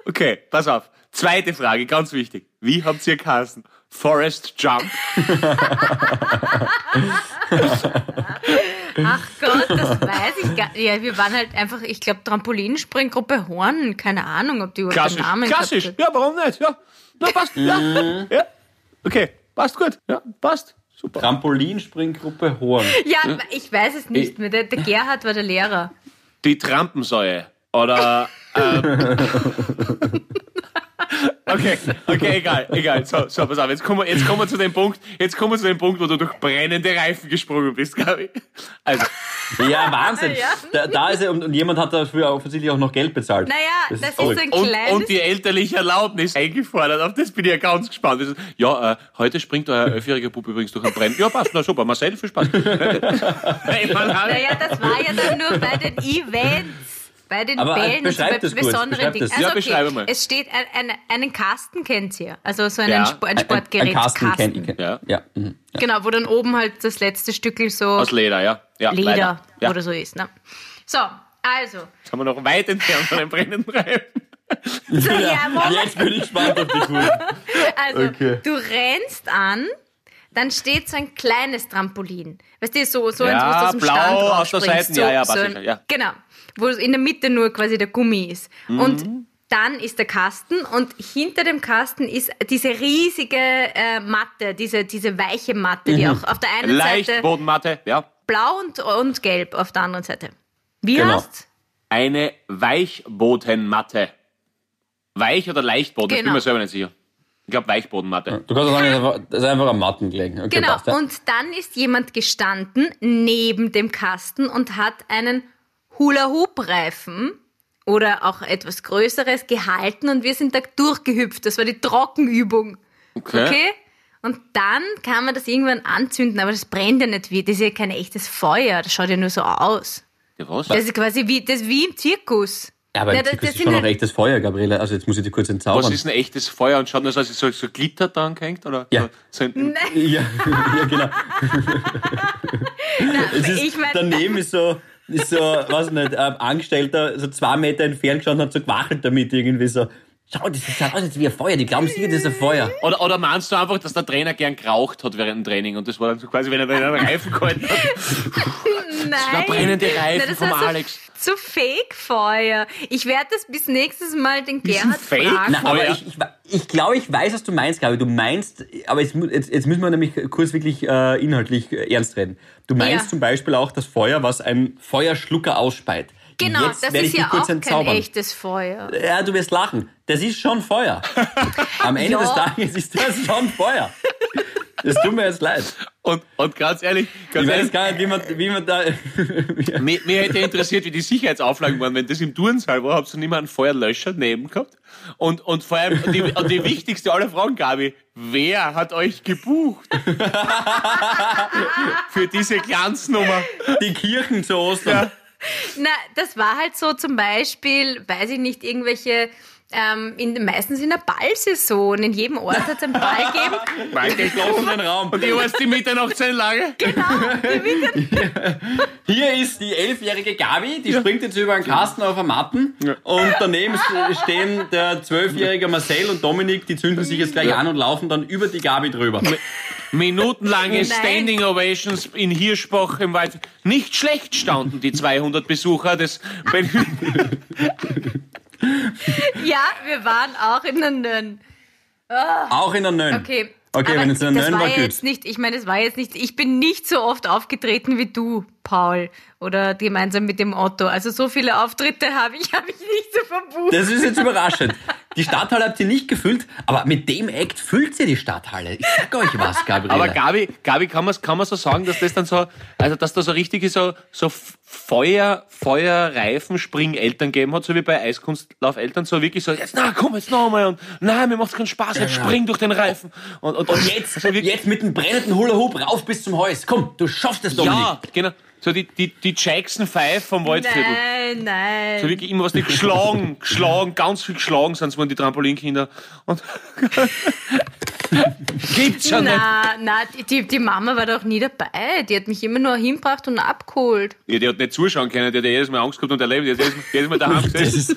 okay, pass auf. Zweite Frage, ganz wichtig. Wie habt ihr geheißen? Forest Jump? Ach Gott, das weiß ich gar nicht. Ja, wir waren halt einfach, ich glaube, Trampolinspringgruppe Horn. Keine Ahnung, ob die überhaupt Klassisch, Namen klassisch. hat. Ja, warum nicht? Ja, na, passt. Ja. ja. Okay, passt gut. Ja, passt. Super. Trampolinspringgruppe Horn. Ja, ich weiß es nicht mehr. Der, der Gerhard war der Lehrer. Die Trampensäue. Oder. (laughs) Ähm, okay, okay, egal, egal. So, so, pass auf. Jetzt kommen, wir, jetzt kommen wir zu dem Punkt, jetzt kommen wir zu dem Punkt, wo du durch brennende Reifen gesprungen bist, Gabi. Also, Ja, Wahnsinn. Ja. Da, da ist er, und, und jemand hat dafür offensichtlich auch noch Geld bezahlt. Naja, das, ist so verrückt. ein und, kleines... und die elterliche Erlaubnis eingefordert. Auf das bin ich ja ganz gespannt. Das ist, Ja, äh, heute springt euer elfjähriger Bub übrigens durch ein Brennen. Ja, passt, na super. Marcel, viel Spaß. Naja, das war ja dann nur bei den Events. Bei den Aber, äh, Bällen und so bei das besonderen Dingen. Also Ja, okay, beschreibe mal. es steht ein, ein, einen Kasten, kennt ihr. Also so einen Ja. Sp ein Sportgerät. Ein Kasten, Kasten. kennt ihr. Ja. Ja. mhm. ja. Genau, wo dann oben halt das letzte Stückel so Aus Leder, ja. ja Leder leider. Ja. oder so ist. Ne? So, also. Jetzt haben wir noch weit entfernt von einem brennenden Reifen. (laughs) So, ja. Jetzt bin ich gespannt auf die Kurve. Also, Okay. du rennst an, dann steht so ein kleines Trampolin. Weißt du, so, so Ja, eins, wo du aus dem blau Stand auf der. Seite, ja, ja, so ein, ja. Genau, wo in der Mitte nur quasi der Gummi ist. Mhm. Und dann ist der Kasten und hinter dem Kasten ist diese riesige äh, Matte, diese, diese weiche Matte, Mhm. die auch auf der einen Seite Leichtbodenmatte, ja. blau und, und gelb auf der anderen Seite. Wie Genau. heißt Eine Weichbodenmatte. Weich oder Leichtboden? Ich bin Genau. mir selber nicht sicher. Ich glaube Weichbodenmatte. Du kannst auch sagen, das ist einfach, das ist einfach am Matten gelegen. Okay, Genau, passt, ja. und dann ist jemand gestanden neben dem Kasten und hat einen Hula-Hoop-Reifen oder auch etwas Größeres gehalten und wir sind da durchgehüpft. Das war die Trockenübung. Okay. Okay? Und dann kann man das irgendwann anzünden, aber das brennt ja nicht wie. Das ist ja kein echtes Feuer, das schaut ja nur so aus. Ja, was? Das ist quasi wie, das ist wie im Zirkus. Ja, aber Ja, das- das, ist schon noch echtes Feuer, Gabriele. Also jetzt muss ich dir kurz Was entzaubern. ist ein echtes Feuer und schaut nur so, als so, so Glitter da angehängt? Oder Ja. so, so ein, (laughs) Ja, (laughs) ja, genau. (laughs) es ist, ich mein- daneben ist so, ist so, weiß nicht, ein Angestellter so zwei Meter entfernt gestanden und hat so gewachelt damit irgendwie so. Schau, das sieht aus jetzt wie ein Feuer. Die glauben sicher, das ist ein Feuer. oder, oder meinst du einfach, dass der Trainer gern geraucht hat während dem Training und das war dann so quasi, wenn er dann einen Reifen gehalten hat? (laughs) Nein. brennende Reifen das vom war so, Alex. So Fake-Feuer. Ich werde das bis nächstes Mal den Gerhard Fake? fragen. Na, aber Feuer. ich, ich, ich glaube, ich weiß, was du meinst, Gabi. Du meinst, aber jetzt, jetzt, jetzt müssen wir nämlich kurz wirklich äh, inhaltlich äh, ernst reden. Du meinst Ja. zum Beispiel auch das Feuer, was ein Feuerschlucker ausspeit. Genau, Jetzt das ist ja auch kein echtes Feuer. Ja, du wirst lachen. Das ist schon Feuer. Am Ende Ja. des Tages ist das schon Feuer. Das tut mir jetzt leid. Und, und ganz ehrlich, ganz Ich weiß ehrlich gar nicht, wie man, wie man da. (laughs) mir, mir hätte interessiert, wie die Sicherheitsauflagen waren. Wenn das im Turnsaal war, habt ihr nicht mehr einen Feuerlöscher neben gehabt? Und, und vor allem, und die, und (laughs) die wichtigste aller Fragen, Gabi, wer hat euch gebucht? (laughs) Für diese Glanznummer. Die Kirchen zu Ostern. Na, das war halt so zum Beispiel, weiß ich nicht, irgendwelche ähm, in, meistens in der Ballsaison. In jedem Ort hat es einen Ball gegeben. (laughs) Weil geschlossenen Raum. Und die heißt die Mitternachtseinlage? (laughs) Genau, die Winter (laughs) Hier ist die elfjährige Gabi, die springt jetzt über einen Kasten auf eine Matten und daneben stehen der zwölfjährige Marcel und Dominik, die zünden sich jetzt gleich an und laufen dann über die Gabi drüber. Minutenlange. Standing Ovations in Hirschbach im Wald. Nicht schlecht standen die 200 Besucher des Ja, wir waren auch in der Nönn. Auch in der Nönn. Okay. Okay, aber wenn es in der Nönn war war, jetzt nicht, ich meine, das war jetzt nicht, ich bin nicht so oft aufgetreten wie du, Paul, oder gemeinsam mit dem Otto. Also so viele Auftritte habe ich, (laughs) habe ich nicht so verbucht. Das ist jetzt überraschend. Die Stadthalle habt ihr nicht gefüllt, aber mit dem Act füllt sie die Stadthalle. Ich sag euch was, Gabriele. Aber Gabi, Gabi kann man kann man so sagen, dass das dann so, also dass da so richtige so so Feuer Feuerreifen Springeltern gegeben hat, so wie bei Eiskunstlaufeltern, so wirklich so jetzt na komm jetzt noch mal und nein mir macht's keinen Spaß, jetzt spring durch den Reifen und und, und jetzt, jetzt mit dem brennenden Hula Hoop rauf bis zum Haus. Komm, du schaffst es, Dominik. ja genau so die die die Jackson Five vom Waldviertel. Nein, nein. So wirklich immer was die geschlagen, (laughs) geschlagen, ganz viel geschlagen sind, waren die Trampolinkinder. Und (laughs) gibt's schon nicht. Na, na, die, die Mama war doch nie dabei. Die hat mich immer nur hingebracht und abgeholt. Ja, die hat nicht zuschauen können, die hat ja jedes Mal Angst gehabt und erlebt, die hat jedes, jedes Mal (laughs) daheim gesessen. ist,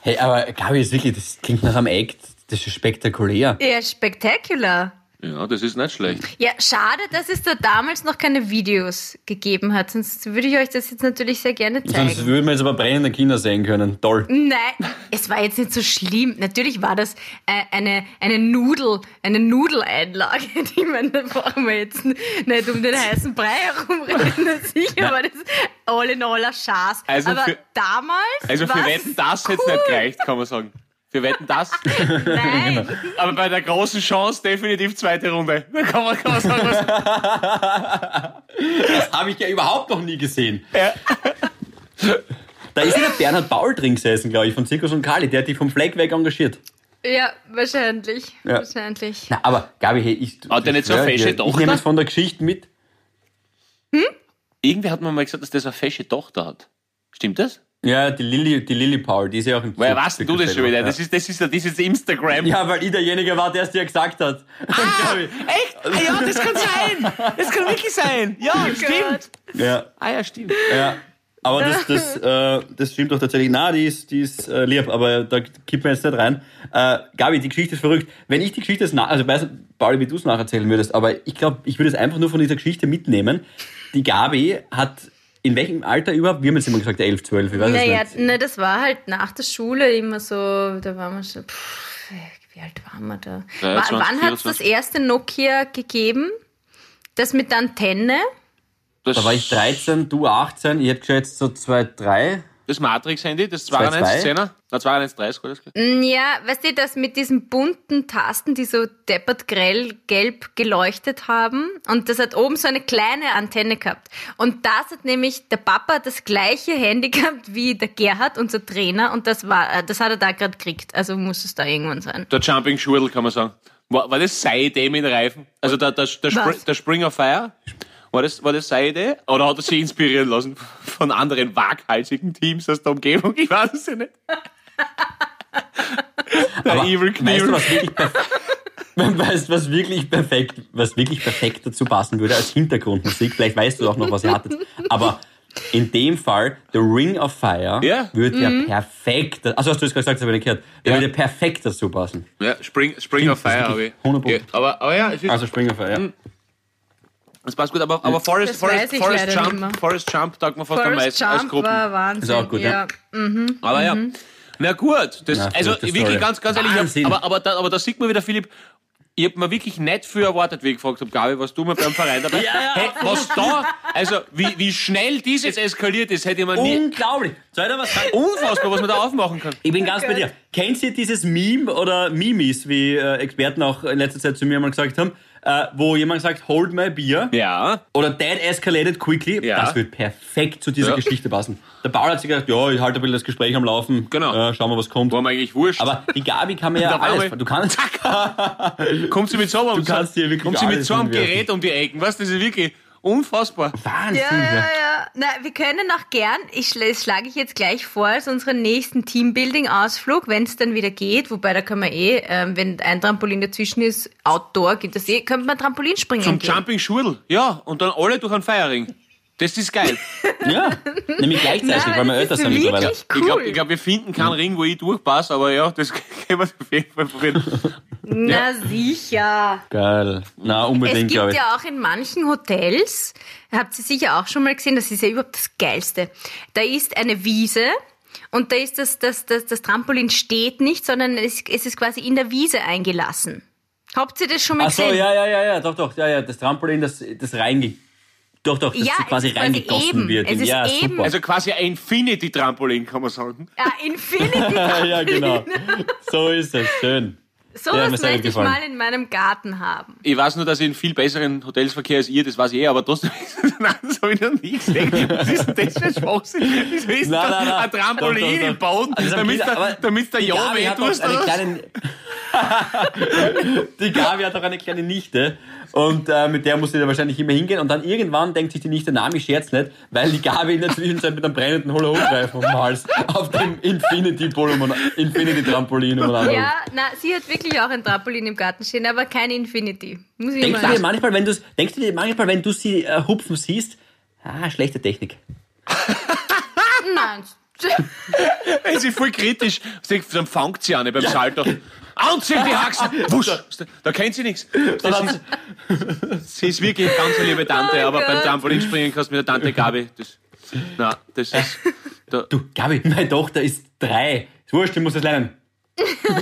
hey, aber Gabi, ist wirklich, das klingt nach einem Act, das ist spektakulär. Ja, spektakulär. Ja, das ist nicht schlecht. Ja, schade, dass es da damals noch keine Videos gegeben hat. Sonst würde ich euch das jetzt natürlich sehr gerne zeigen. Sonst würden wir jetzt aber brennende Kinder sehen können. Toll. Nein, es war jetzt nicht so schlimm. Natürlich war das äh, eine, eine Nudel, eine Nudeleinlage. (laughs) Ich meine, da brauchen wir jetzt nicht um den heißen Brei herumreden. (laughs) Sicher war das all in all ein Schatz. Also Aber für- damals Also für Wetten, das hätte es cool. nicht gereicht, kann man sagen. Für Wetten, das. (laughs) Nein, Aber bei der großen Chance definitiv zweite Runde. Da kann man, kann man sagen, was. Das habe ich ja überhaupt noch nie gesehen. Ja. Da ist ja der Bernhard Paul drin gesessen, glaube ich, von Zirkus und Kali. Der hat dich vom Fleck weg engagiert. ja, wahrscheinlich. Ja. Wahrscheinlich. Na, aber Gabi, hey, ich. Hat der nicht so eine ich, fesche ich Tochter? nehme jetzt von der Geschichte mit. Irgendwie hat man mal gesagt, dass das eine fesche Tochter hat. Stimmt das? Ja, die Lilly, die Lilly Paul, die ist ja auch im Woher weißt du das schon wieder? Ja. Das ist, das ist, das ist Instagram. ja, weil ich derjenige war, der es dir gesagt hat. (laughs) Gabi. Echt? Ah, ja, das kann sein. Das kann wirklich sein. Ja, stimmt. Ja, Ah ja, stimmt. ja. Aber das, das, (laughs) äh, das stimmt doch tatsächlich. Na, die ist, die ist äh, lieb, aber da kippen wir jetzt nicht rein. Äh, Gabi, die Geschichte ist verrückt. Wenn ich die Geschichte jetzt nach, also ich weiß Pauli, wie du es nacherzählen würdest, aber ich glaube, ich würde es einfach nur von dieser Geschichte mitnehmen. Die Gabi hat in welchem Alter überhaupt? Wir haben jetzt immer gesagt 11, 12, ich weiß Naja, es nicht. ne, das war halt nach der Schule immer so, da waren wir schon, pff, wie alt waren wir da? 23, Wa- Wann hat es das 24? erste Nokia gegeben? Das mit der Antenne? Das, Da war ich 13, du 18, ich hätte geschätzt so 2, 3. Das Matrix-Handy, das 2,2? 2,110er? Na, 2,130, war das? Mm, Ja, weißt du, das mit diesen bunten Tasten, die so deppert grell gelb geleuchtet haben. Und das hat oben so eine kleine Antenne gehabt. Und das hat nämlich, der Papa hat das gleiche Handy (laughs) gehabt wie der Gerhard, unser Trainer. Und das war, äh, das hat er da gerade gekriegt. Also muss es da irgendwann sein. Der Jumping Schurl, kann man sagen. War, war das seine Idee mit den Reifen? Also der, der, der, Spring, Was? der Spring of Fire? War das, war das seine Idee? Oder hat er sich inspirieren lassen von anderen waghalsigen Teams aus der Umgebung? Ich weiß es ja nicht. der Aber Evil weißt du, Knievel. was wirklich, perf- (laughs) weißt, was wirklich perfekt, was wirklich perfekt dazu passen würde als Hintergrundmusik? Vielleicht weißt du auch noch, was ihr hattet. Aber in dem Fall, The Ring of Fire Ja. würde ja perfekt, also hast du es gerade gesagt, das habe ich nicht gehört, der Ja. würde perfekt dazu passen. Ja, Spring, Spring of das ist Fire habe ich. 100 Ja, aber, aber ja, es ist, Also Spring of Fire, ja. Das passt gut. Aber, aber Forest, Das Forest, Forest, mehr. Jump, Forest Jump taugt man fast am Forest meisten als Jump Gruppen. war Wahnsinn. Ist auch gut, ja. Aber ja. Na gut, das, Na, also wirklich Story. ganz, ganz ehrlich, ich Wahnsinn. hab, aber, aber, da, aber da sieht man wieder, Philipp, ich hab mir wirklich nicht viel erwartet, wie ich gefragt habe, Gabi, was du mir beim Verein dabei? (laughs) Ja, ja, hey, was da, also wie, wie schnell dies jetzt eskaliert ist, hätte ich mir nie, Unglaublich! Soll ich dir was sagen? unfassbar, was man da aufmachen kann. Ich bin ganz bei dir. Kennt ihr dieses Meme oder Mimis, wie äh, Experten auch in letzter Zeit zu mir mal gesagt haben, äh, wo jemand sagt, hold my beer Ja, oder that escalated quickly? Ja. Das wird perfekt zu dieser Ja. Geschichte passen. Der Paul hat sich gedacht, ja, ich halte ein bisschen das Gespräch am Laufen, Genau. äh, schauen wir, was kommt. war mir eigentlich wurscht. Aber die Gabi kann mir (laughs) ja alles. Du kannst, (laughs) kommt sie mit so einem, Du kannst dir wirklich kommt sie mit so einem. Gerät um die Ecken, du, das ist wirklich, Unfassbar. Wahnsinn. Ja, ja, ja. Na, wir können auch gern, ich schlage ich jetzt gleich vor, als unseren nächsten Teambuilding-Ausflug, wenn es dann wieder geht, wobei da kann man eh, ähm, wenn ein Trampolin dazwischen ist, Outdoor geht das eh, könnte man Trampolin springen Zum gehen. Jumping Schurdel. Ja, und dann alle durch einen Feierring. Das ist geil. (laughs) Ja, nämlich gleichzeitig, weil wir älter sind mittlerweile. wirklich Ich cool. glaube, ich glaub, wir finden keinen Ring, wo ich durchpasse, aber ja, das (laughs) können wir auf jeden Fall probieren. Na sicher. Geil. Na, Es unbedingt, gibt glaube ich. ja auch in manchen Hotels, habt ihr sicher auch schon mal gesehen, das ist ja überhaupt das Geilste. Da ist eine Wiese und da ist das, das, das, das Trampolin steht nicht, sondern es, es ist quasi in der Wiese eingelassen. Habt ihr das schon mal Ach so, gesehen? ja, ja, ja, ja, doch, doch, ja, ja, das Trampolin, das, das reinge... Doch, doch, das Ja, es quasi ist quasi reingegossen eben. wird. Es in- ist ja, eben. super. Also quasi ein Infinity-Trampolin, kann man sagen. Ah, Infinity (laughs) ja, genau. So ist es, schön. So mir was möchte ich mal in meinem Garten haben. Ich weiß nur, dass ich in viel besseren Hotels verkehre als ihr, das weiß ich eh, aber trotzdem (laughs) das habe ich noch nie gesehen. Was ist denn das für ein Schwachsinn? Wieso ist Nein, da nein, nein. ein Trampolin Doch, doch, doch. im Boden, Also, damit der, damit der die Ja Gabi weh hat doch tust? eine oder? kleine, (laughs) Die Gabi hat auch eine kleine Nichte und äh, mit der muss sie da wahrscheinlich immer hingehen und dann irgendwann denkt sich die Nichte, na, ich scherz nicht, weil die Gabi in der Zwischenzeit mit einem brennenden Hula-Hoop-Reifen um den Hals auf dem Infinity-Trampolin Infinity umeinander Ja, na, sie hat wirklich auch ein Trampolin im Garten stehen, aber kein Infinity. Muss ich Denkst du dir manchmal, wenn du denkst du dir manchmal, wenn du sie äh, hupfen siehst, ah, schlechte Technik. Nein. Es ist voll kritisch. Sie dann fangt sie an beim Salto. Anziehen die Haxen! Wusch! Da kennt sie nichts. Das ist, sie ist wirklich eine ganz liebe Tante, Oh aber beim Gott. Trampolinspringen kannst du mit der Tante Gabi. Das, na, das ist. Da, Du, Gabi, meine Tochter ist drei. Ist wurscht, ich muss das lernen.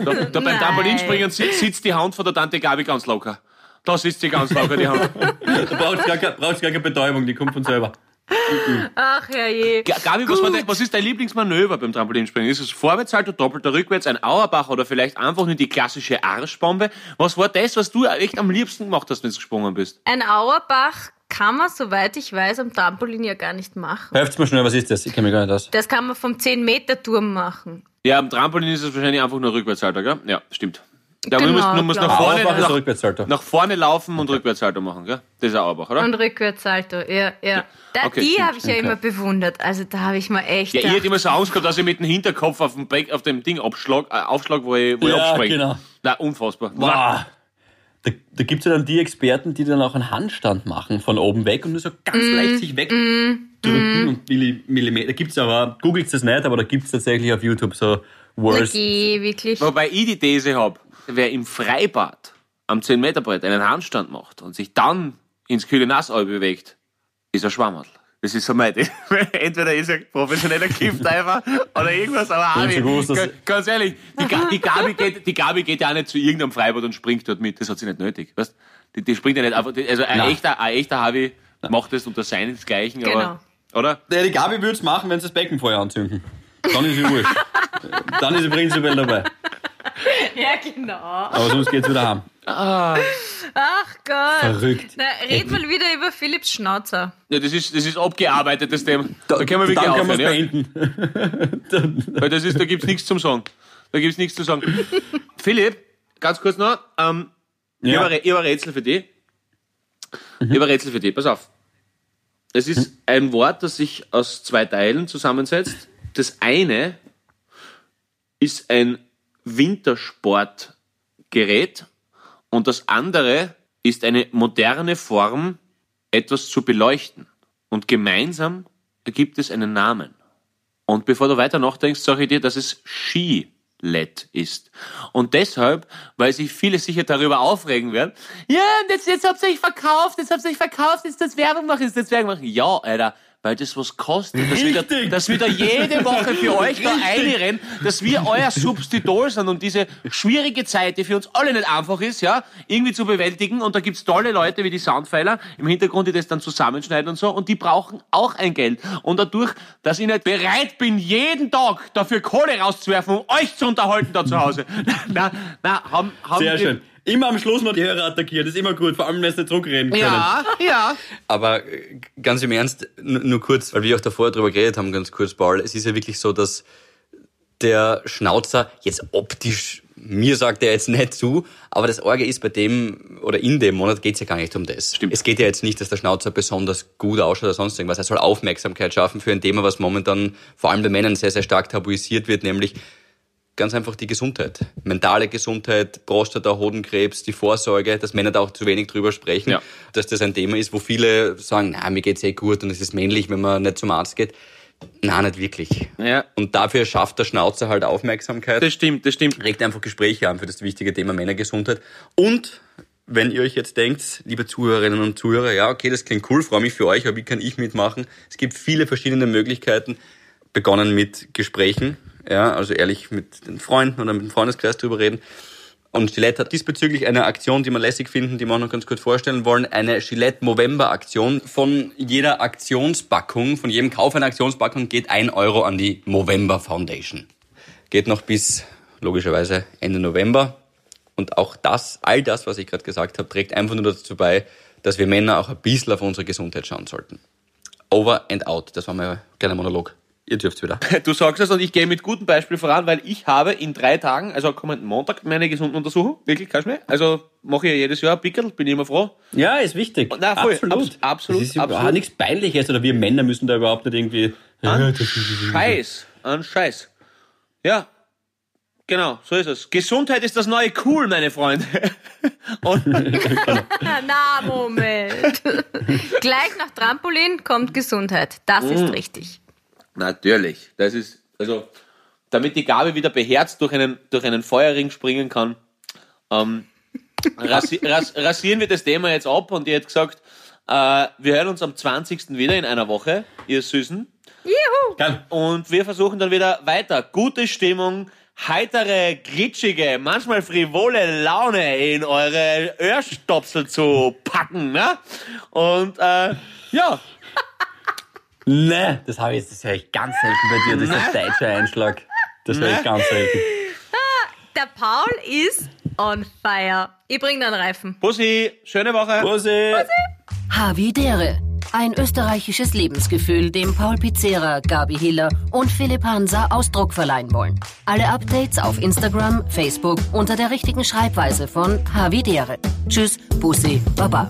da, da beim. Trampolinspringen si- sitzt die Hand von der Tante Gabi ganz locker. Da sitzt sie ganz locker, die Hand. Da brauchst du gar, brauchst gar keine Betäubung, die kommt von selber. (laughs) Ach herrje. Ga- Gabi, was, dein, was ist dein Lieblingsmanöver beim Trampolinspringen? Ist es Vorwärtssalto, doppelter Rückwärts, ein Auerbach oder vielleicht einfach nur die klassische Arschbombe? Was war das, was du echt am liebsten gemacht hast, wenn du gesprungen bist? Ein Auerbach kann man, soweit ich weiß, am Trampolin ja gar nicht machen. Helft mir schnell, was ist das? Ich kenne mich gar nicht aus. Das kann man vom 10-Meter-Turm machen. Ja, am Trampolin ist es wahrscheinlich einfach nur Rückwärtssalto, gell? Ja, stimmt. Ja, Genau, du musst, du musst nach, ich. vorne, nach, nach vorne laufen und Rückwärtssalto machen, gell? Das ist Auerbach, oder? Und Rückwärtssalto, ja, ja. Da, Okay, die habe ich ja immer bewundert. Also da habe ich mal echt ja, ich hätte immer so Angst gehabt, dass ich mit dem Hinterkopf auf dem, Back, auf dem Ding abschlag, äh, aufschlag, wo ich, wo ich Ja, abspringe. genau. Na, unfassbar. Wow. Da, da gibt es ja dann die Experten, die dann auch einen Handstand machen von oben weg und nur so ganz leicht sich wegdrücken und Milli, Millimeter. Da gibt's aber, googelt das nicht, aber da gibt es tatsächlich auf YouTube so Worst. okay, wirklich. Wobei ich die These habe, wer im Freibad am 10-Meter-Brett einen Handstand macht und sich dann ins kühle Nassau bewegt, ist ein Schwammerl. Das ist so mein Ding. (laughs) Entweder ist er professioneller Kiffdiver oder irgendwas, aber auch nicht. Ganz ehrlich, die, die, Gabi geht, die Gabi geht ja auch nicht zu irgendeinem Freibad und springt dort mit. Das hat sie nicht nötig. Weißt? Die, die springt ja nicht einfach. Also ein Nein. echter, ein echter Harvey macht das unter seinesgleichen, Genau. aber. Oder? Ja, die Gabi würde es machen, wenn sie das Beckenfeuer anzünden. Dann ist sie wurscht. (laughs) dann ist sie prinzipiell dabei. (laughs) Ja, genau. Aber sonst geht's wieder heim. Ach Gott. Verrückt. Na, red mal wieder über Philipps Schnauzer. Ja, das ist, das ist abgearbeitet, das Thema. Da, können wir wirklich aufhören. Ja? beenden. (laughs) Weil das ist, da gibt's nichts zum Sagen. Da gibt's nichts zu sagen. Philipp, ganz kurz noch, ähm, ich Ja. habe ein- ich habe ein Rätsel für dich. Ich habe ein Rätsel für dich, pass auf. Es ist ein Wort, das sich aus zwei Teilen zusammensetzt. Das eine ist ein Wintersportgerät und das andere ist eine moderne Form, etwas zu beleuchten. Und gemeinsam ergibt es einen Namen. Und bevor du weiter nachdenkst, sage ich dir, dass es Ski-LED ist. Und deshalb, weil sich viele sicher darüber aufregen werden, ja, jetzt, jetzt habt ihr euch verkauft, jetzt habt ihr euch verkauft, jetzt das Werbung machen, jetzt das Werbung machen. Ja, Alter, weil das was kostet, dass wir, da, dass wir da jede Woche für euch da einrennen, dass wir euer Substitut sind und diese schwierige Zeit, die für uns alle nicht einfach ist, ja, irgendwie zu bewältigen. Und da gibt's tolle Leute wie die Soundpfeiler im Hintergrund, die das dann zusammenschneiden und so. Und die brauchen auch ein Geld. Und dadurch, dass ich nicht bereit bin, jeden Tag dafür Kohle rauszuwerfen, um euch zu unterhalten da zu Hause. (laughs) na, na, haben, haben Sehr wir, schön. Immer am Schluss noch die Hörer attackieren, das ist immer gut, vor allem wenn sie nicht zurückreden können. Ja, ja. Aber äh, ganz im Ernst, nur kurz, weil wir auch davor drüber geredet haben, ganz kurz, Paul. Es ist ja wirklich so, dass der Schnauzer jetzt optisch mir sagt er jetzt nicht zu, aber das Orge ist bei dem oder in dem Monat geht's ja gar nicht um das. Stimmt. Es geht ja jetzt nicht, dass der Schnauzer besonders gut ausschaut oder sonst irgendwas. Er soll Aufmerksamkeit schaffen für ein Thema, was momentan vor allem bei Männern sehr, sehr stark tabuisiert wird, nämlich ganz einfach die Gesundheit. Mentale Gesundheit, Prostata, Hodenkrebs, die Vorsorge, dass Männer da auch zu wenig drüber sprechen, Ja. dass das ein Thema ist, wo viele sagen, na, mir geht's eh gut und es ist männlich, wenn man nicht zum Arzt geht. Na, nicht wirklich. Ja. Und dafür schafft der Schnauzer halt Aufmerksamkeit Das stimmt, das stimmt. regt einfach Gespräche an für das wichtige Thema Männergesundheit. Und wenn ihr euch jetzt denkt, liebe Zuhörerinnen und Zuhörer, ja, okay, das klingt cool, freue mich für euch, aber wie kann ich mitmachen? Es gibt viele verschiedene Möglichkeiten, begonnen mit Gesprächen, ja, also ehrlich mit den Freunden oder mit dem Freundeskreis drüber reden. Und Gillette hat diesbezüglich eine Aktion, die wir lässig finden, die wir auch noch ganz kurz vorstellen wollen. Eine Gillette Movember Aktion. Von jeder Aktionspackung, von jedem Kauf einer Aktionspackung geht ein Euro an die Movember Foundation. Geht noch bis logischerweise Ende November. Und auch das, all das, was ich gerade gesagt habe, trägt einfach nur dazu bei, dass wir Männer auch ein bisschen auf unsere Gesundheit schauen sollten. Over and out. Das war mein kleiner Monolog. Ihr dürft wieder. (laughs) Du sagst das und ich gehe mit gutem Beispiel voran, weil ich habe in drei Tagen, also kommenden Montag, meine gesunden Untersuchung. Wirklich, kannst du mir? Also mache ich ja jedes Jahr ein Pickel, bin ich immer froh. Ja, ist wichtig. Na, voll. absolut. Abs- absolut, Das ist absolut. nichts Peinliches oder wir Männer müssen da überhaupt nicht irgendwie. An Scheiß, an Scheiß. Ja, genau, so ist es. Gesundheit ist das neue Cool, meine Freunde. (laughs) Und (laughs) Na, Moment. Gleich nach Trampolin kommt Gesundheit. Das ist richtig. Natürlich, das ist, also, damit die Gabe wieder beherzt durch einen, durch einen Feuerring springen kann, ähm, (laughs) rasi ras rasieren wir das Thema jetzt ab und ihr hättet gesagt, äh, wir hören uns am 20. wieder in einer Woche, ihr Süßen. Juhu. Und wir versuchen dann wieder weiter. Gute Stimmung, heitere, glitschige, manchmal frivole Laune in eure Öhrstopsel zu packen. Ne? Und äh, ja, (laughs) Ne, das habe ich jetzt, das höre ich ganz selten bei dir. Das ist ein deutscher Einschlag. Das höre ich Ne? ganz selten. (laughs) Der Paul ist on fire. Ich bring den Reifen. Bussi, schöne Woche. Bussi! Havidere. Ein österreichisches Lebensgefühl, dem Paul Pizzera, Gabi Hiller und Philipp Hansa Ausdruck verleihen wollen. Alle Updates auf Instagram, Facebook unter der richtigen Schreibweise von Havidere. Tschüss, Bussi, Baba.